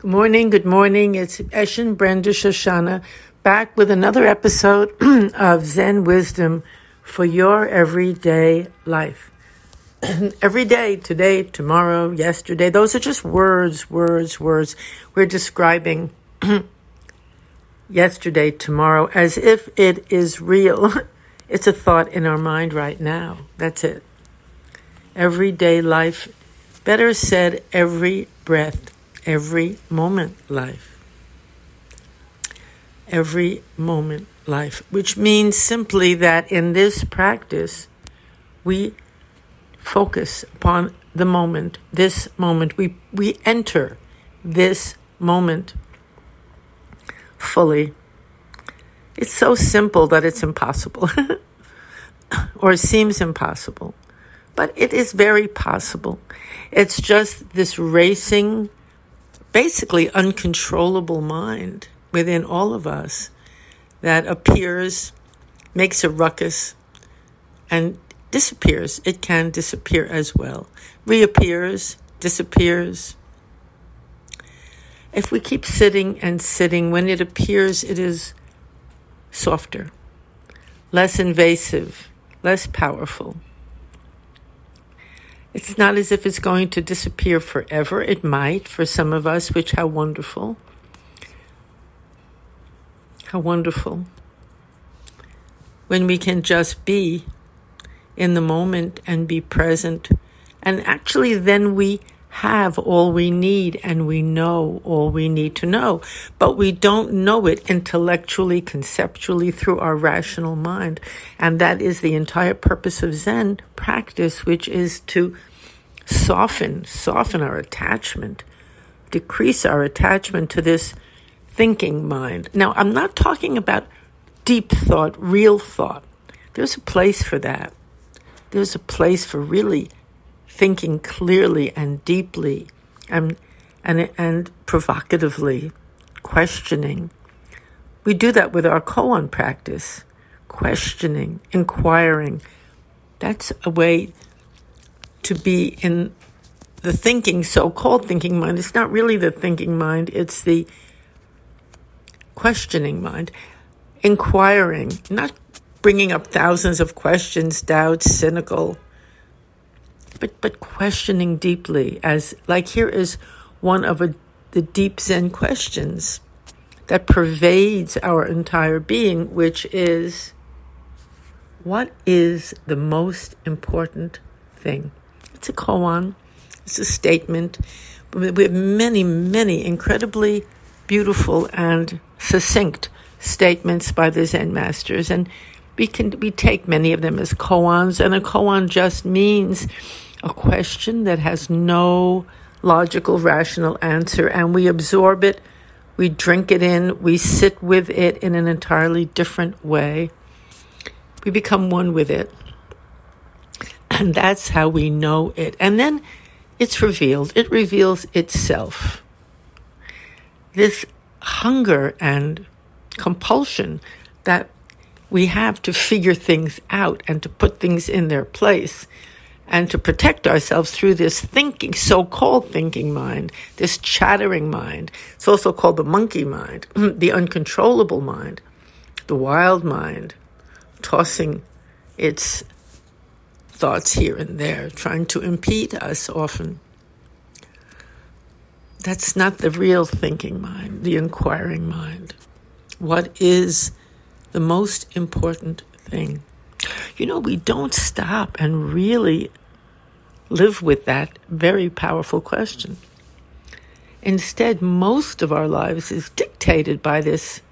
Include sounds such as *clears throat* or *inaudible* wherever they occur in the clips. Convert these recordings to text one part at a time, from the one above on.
Good morning, good morning. It's Eshin Brenda Shoshanna back with another episode *clears throat* of Zen Wisdom for your everyday life. *clears throat* Every day, today, tomorrow, yesterday, those are just words, words, words. We're describing *clears throat* yesterday, tomorrow, as if it is real. *laughs* It's a thought in our mind right now. That's it. Everyday life, better said, every breath every moment life. Every moment life, which means simply that in this practice, we focus upon the moment, this moment. We, we enter this moment fully. It's so simple that it's impossible, *laughs* or seems impossible, but it is very possible. It's just this racing basically uncontrollable mind within all of us that appears, makes a ruckus, and disappears. It can disappear as well. Reappears, disappears. If we keep sitting and sitting, when it appears, it is softer, less invasive, less powerful. It's not as if it's going to disappear forever. It might for some of us, which how wonderful. How wonderful. When we can just be in the moment and be present. And actually, then we have all we need and we know all we need to know. But we don't know it intellectually, conceptually through our rational mind. And that is the entire purpose of Zen practice, which is to soften, soften our attachment, decrease our attachment to this thinking mind. Now, I'm not talking about deep thought, real thought. There's a place for that. There's a place for really thinking clearly and deeply and, and, and provocatively, questioning. We do that with our koan practice, questioning, inquiring. That's a way to be in the thinking, so called thinking mind. It's not really the thinking mind, it's the questioning mind, inquiring, not bringing up thousands of questions, doubts, cynical, but, but questioning deeply, as like here is one of a, the deep Zen questions that pervades our entire being, which is what is the most important thing? It's a koan, it's a statement. We have many, many incredibly beautiful and succinct statements by the Zen masters, and we can we take many of them as koans, and a koan just means a question that has no logical, rational answer, and we absorb it, we drink it in, we sit with it in an entirely different way. We become one with it. And that's how we know it. And then it's revealed, it reveals itself. This hunger and compulsion that we have to figure things out and to put things in their place and to protect ourselves through this thinking, so called thinking mind, this chattering mind. It's also called the monkey mind, *clears throat* the uncontrollable mind, the wild mind, tossing its thoughts here and there, trying to impede us often. That's not the real thinking mind, the inquiring mind. What is the most important thing? You know, we don't stop and really live with that very powerful question. Instead, most of our lives is dictated by this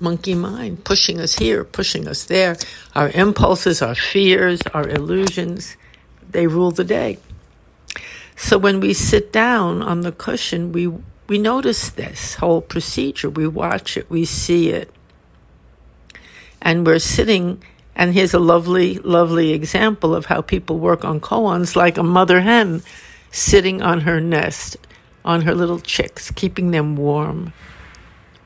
monkey mind, pushing us here, pushing us there. Our impulses, our fears, our illusions, they rule the day. So when we sit down on the cushion, we, we notice this whole procedure. We watch it, we see it. And we're sitting, and here's a lovely, lovely example of how people work on koans like a mother hen sitting on her nest, on her little chicks, keeping them warm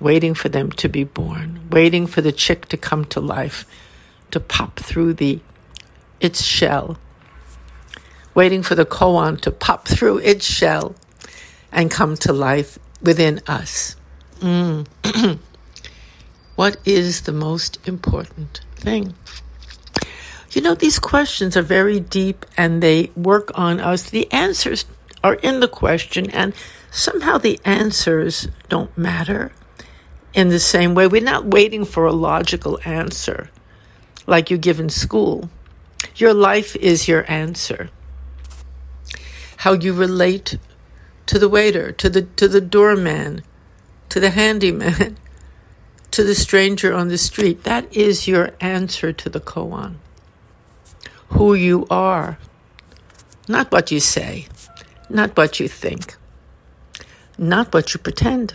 waiting for them to be born, waiting for the chick to come to life, to pop through the its shell, waiting for the koan to pop through its shell and come to life within us. Mm. *clears throat* what is the most important thing? You know, these questions are very deep and they work on us. The answers are in the question, and somehow the answers don't matter in the same way. We're not waiting for a logical answer like you give in school. Your life is your answer. How you relate to the waiter, to the to the doorman, to the handyman, to the stranger on the street. That is your answer to the koan. Who you are. Not what you say, not what you think, not what you pretend,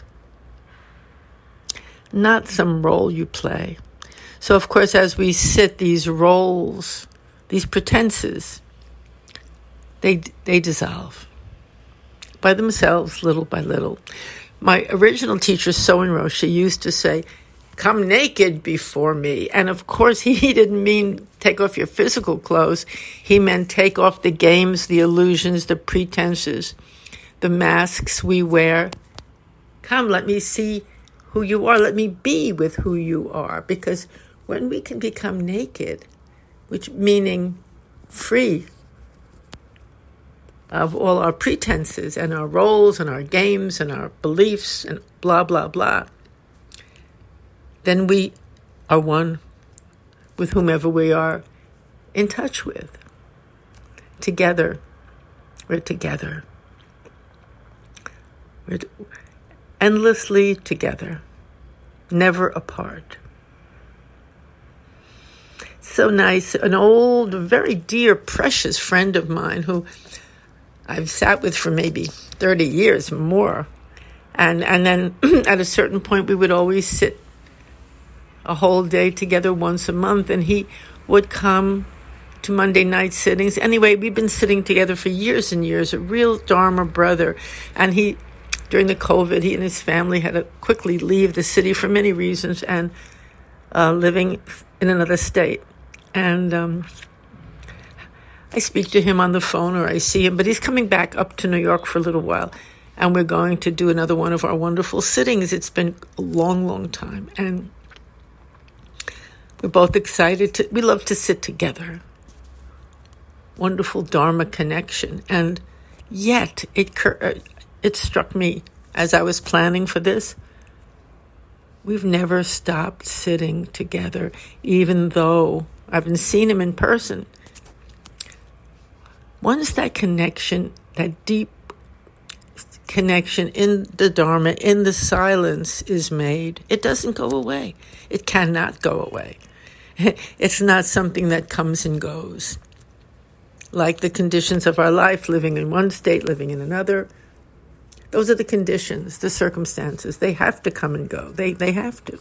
not some role you play. So, of course, as we sit, these roles, these pretenses, they, they dissolve by themselves, little by little. My original teacher, Soen Roshi, used to say, Come naked before me. And of course, *laughs* he didn't mean take off your physical clothes. He meant take off the games, the illusions, the pretenses, the masks we wear. Come, let me see who you are. Let me be with who you are. Because when we can become naked, which meaning free of all our pretenses and our roles and our games and our beliefs and blah, blah, blah, then we are one with whomever we are in touch with. Together, we're together. We're endlessly together, never apart so nice. An old, very dear, precious friend of mine who I've sat with for maybe 30 years more. And, and then *clears throat* at a certain point, we would always sit a whole day together once a month, and he would come to Monday night sittings. Anyway, we've been sitting together for years and years, a real Dharma brother. And he, during the COVID, he and his family had to quickly leave the city for many reasons and uh, living in another state and um, I speak to him on the phone or I see him, but he's coming back up to New York for a little while. And we're going to do another one of our wonderful sittings. It's been a long, long time. And we're both excited to, we love to sit together. Wonderful Dharma connection. And yet, it, uh, it struck me as I was planning for this. We've never stopped sitting together, even though I haven't seen him in person. Once that connection, that deep connection in the Dharma, in the silence is made, it doesn't go away. It cannot go away. *laughs* It's not something that comes and goes. Like the conditions of our life, living in one state, living in another. Those are the conditions, the circumstances. They have to come and go. They, they have to.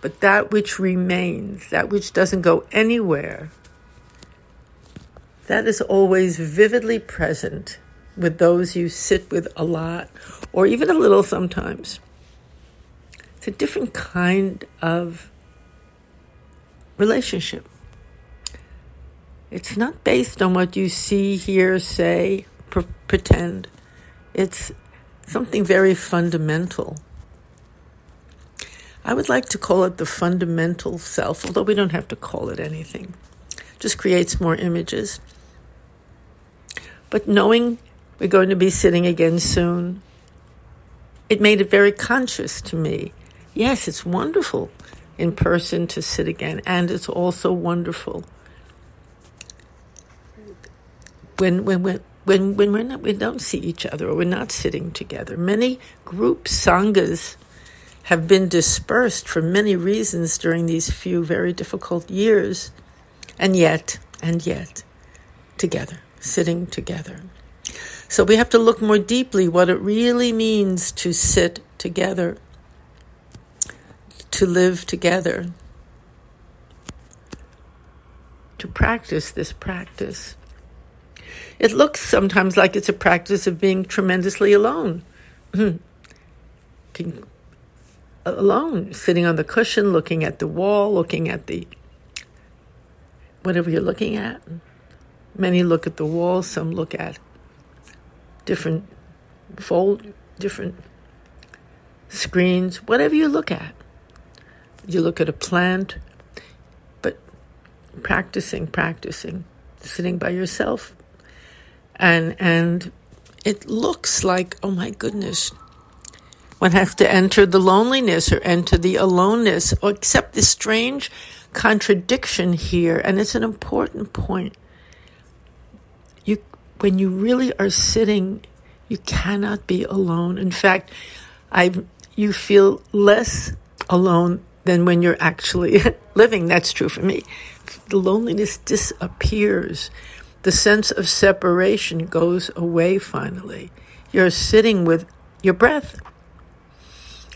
But that which remains, that which doesn't go anywhere, that is always vividly present with those you sit with a lot or even a little sometimes. It's a different kind of relationship. It's not based on what you see, hear, say, pr- pretend. It's something very fundamental. I would like to call it the fundamental self, although we don't have to call it anything. Just creates more images. But knowing we're going to be sitting again soon, it made it very conscious to me. Yes, it's wonderful in person to sit again, and it's also wonderful when when when when, when we're not, we don't see each other or we're not sitting together. Many groups, sanghas, have been dispersed for many reasons during these few very difficult years, and yet, and yet, together, sitting together. So we have to look more deeply what it really means to sit together, to live together, to practice this practice. It looks sometimes like it's a practice of being tremendously alone. Hmm. Alone, sitting on the cushion, looking at the wall, looking at the whatever you're looking at. Many look at the wall, some look at different fold different screens, whatever you look at. You look at a plant, but practicing, practicing, sitting by yourself. And and it looks like, oh my goodness, one has to enter the loneliness or enter the aloneness, oh, or accept this strange contradiction here, and it's an important point. You, when you really are sitting, you cannot be alone. In fact, I, you feel less alone than when you're actually *laughs* living. That's true for me. The loneliness disappears. The sense of separation goes away finally. You're sitting with your breath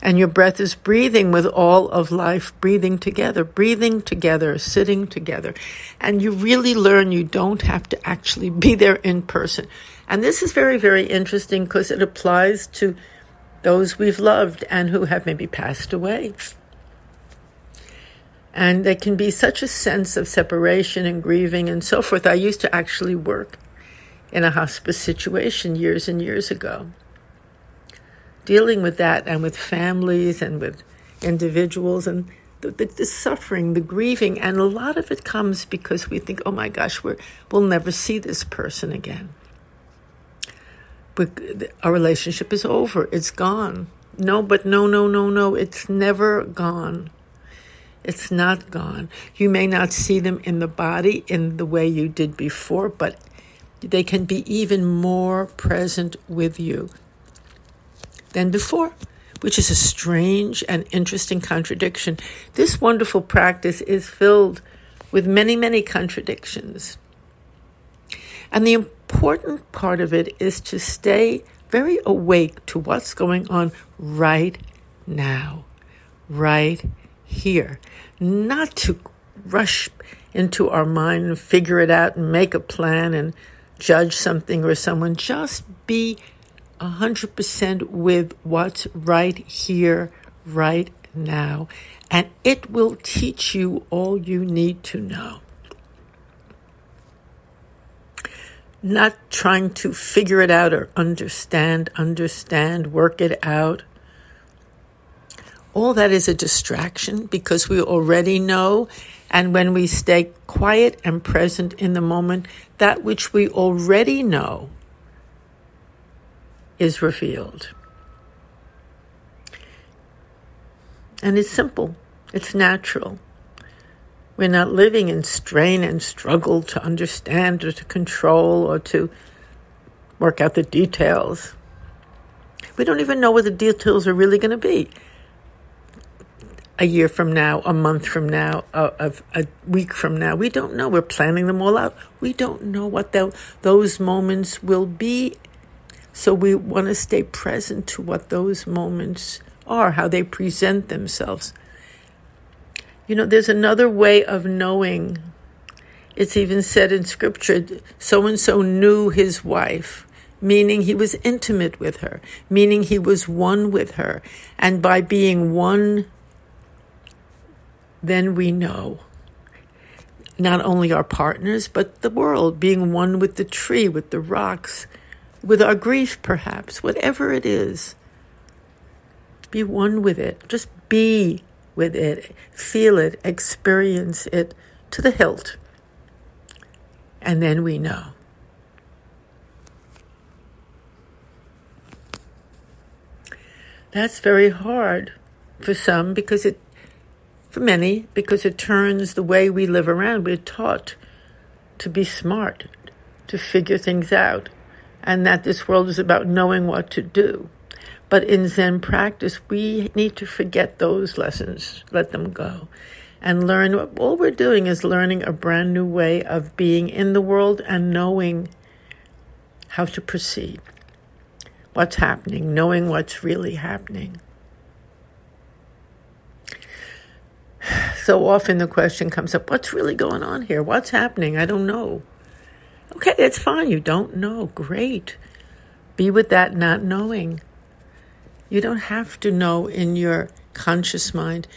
and your breath is breathing with all of life, breathing together, breathing together, sitting together. And you really learn you don't have to actually be there in person. And this is very, very interesting because it applies to those we've loved and who have maybe passed away. And there can be such a sense of separation and grieving and so forth. I used to actually work in a hospice situation years and years ago dealing with that and with families and with individuals and the, the, the, suffering, the grieving, and a lot of it comes because we think, oh my gosh, we're, we'll never see this person again. But our relationship is over, it's gone. No, but no, no, no, no, it's never gone. It's not gone. You may not see them in the body in the way you did before, but they can be even more present with you than before, which is a strange and interesting contradiction. This wonderful practice is filled with many, many contradictions. And the important part of it is to stay very awake to what's going on right now, right here. Not to rush into our mind and figure it out and make a plan and judge something or someone. Just be 100% with what's right here, right now. And it will teach you all you need to know. Not trying to figure it out or understand, understand, work it out. All that is a distraction because we already know. And when we stay quiet and present in the moment, that which we already know is revealed. And it's simple, it's natural. We're not living in strain and struggle to understand or to control or to work out the details. We don't even know what the details are really going to be. A year from now, a month from now, a, a, a, week from now. We don't know. We're planning them all out. We don't know what the, those moments will be so we want to stay present to what those moments are, how they present themselves. You know, there's another way of knowing. It's even said in scripture so and so knew his wife, meaning he was intimate with her, meaning he was one with her. And by being one, then we know not only our partners, but the world, being one with the tree, with the rocks with our grief, perhaps, whatever it is. Be one with it. Just be with it. Feel it. Experience it to the hilt. And then we know. That's very hard for some because it, for many, because it turns the way we live around. We're taught to be smart, to figure things out and that this world is about knowing what to do. But in Zen practice, we need to forget those lessons, let them go, and learn. What all we're doing is learning a brand new way of being in the world and knowing how to proceed, what's happening, knowing what's really happening. So often the question comes up what's really going on here? What's happening? I don't know. Okay, it's fine. You don't know. Great. Be with that not knowing. You don't have to know in your conscious mind.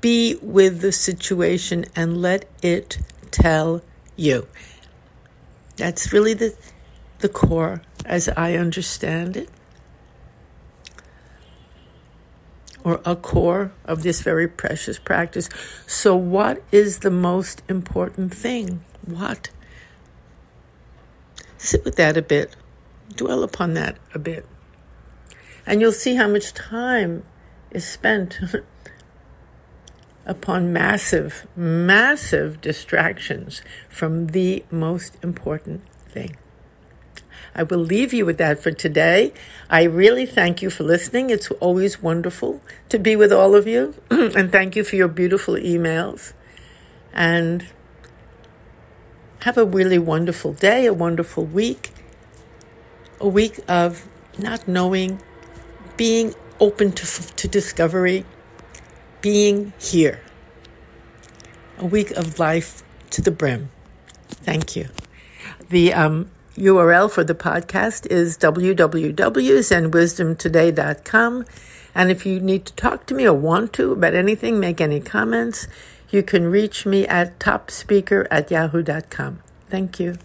Be with the situation and let it tell you. That's really the, the core as I understand it. Or a core of this very precious practice. So, what is the most important thing? What? Sit with that a bit, dwell upon that a bit, and you'll see how much time is spent *laughs* upon massive, massive distractions from the most important thing. I will leave you with that for today. I really thank you for listening. It's always wonderful to be with all of you. *clears throat* and thank you for your beautiful emails. And have a really wonderful day, a wonderful week, a week of not knowing, being open to, to discovery, being here. A week of life to the brim. Thank you. The um, URL for the podcast is www.zenwisdomtoday.com. And if you need to talk to me or want to about anything, make any comments, you can reach me at topspeaker at yahoo.com. Thank you.